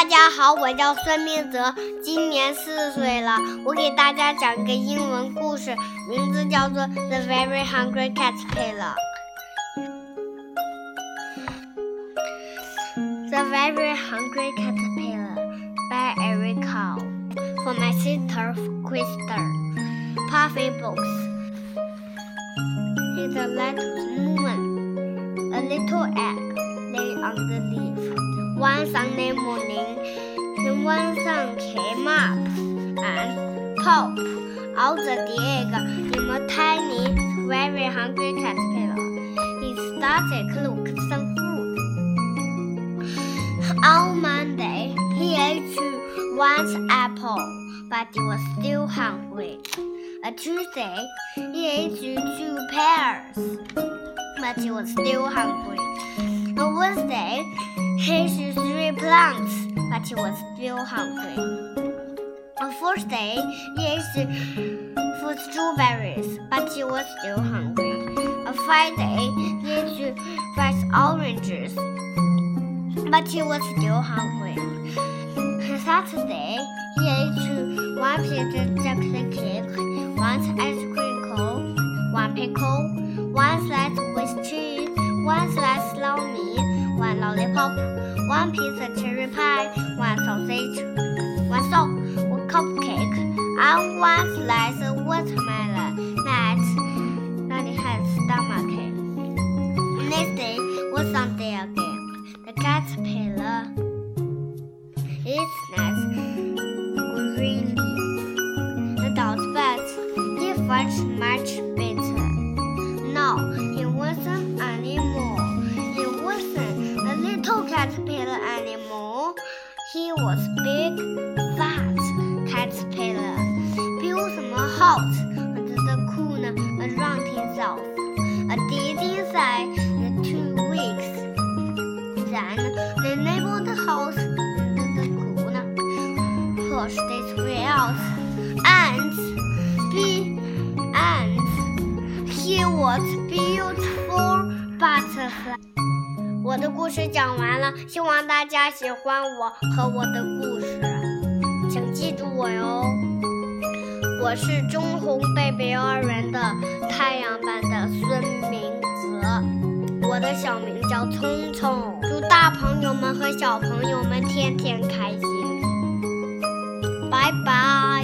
大家好，我叫孙铭泽，今年四岁了。我给大家讲一个英文故事，名字叫做《The Very Hungry Caterpillar》。《The Very Hungry Caterpillar by Eric Carle for my sister Christa. Puffin books. In the light of a little egg lay on the leaf. One Sunday morning, one sun came up and popped out the egg in a tiny, very hungry caterpillar. He started to look some food. On Monday, he ate one apple, but he was still hungry. On Tuesday, he ate two pears, but he was still hungry. Ate three plums, but he was still hungry. On Thursday, he ate four strawberries, but he was still hungry. On Friday, he ate five oranges, but he was still hungry. On Saturday, he ate one piece of chocolate cake, one ice lollipop, one piece of cherry pie, one sausage, one soap, one cupcake, and one slice of watermelon. That, that had stomachache. Next day was Sunday again. The caterpillar its nice green leaf. The dog but he felt much better. No, he wasn't He was big, fat caterpillar. Built some house under the corner around himself. A did inside in two weeks. Then they labeled the house under the corner. Pushed its way out. 故事讲完了，希望大家喜欢我和我的故事，请记住我哟。我是中红贝贝幼儿园的太阳班的孙明泽，我的小名叫聪聪。祝大朋友们和小朋友们天天开心，拜拜。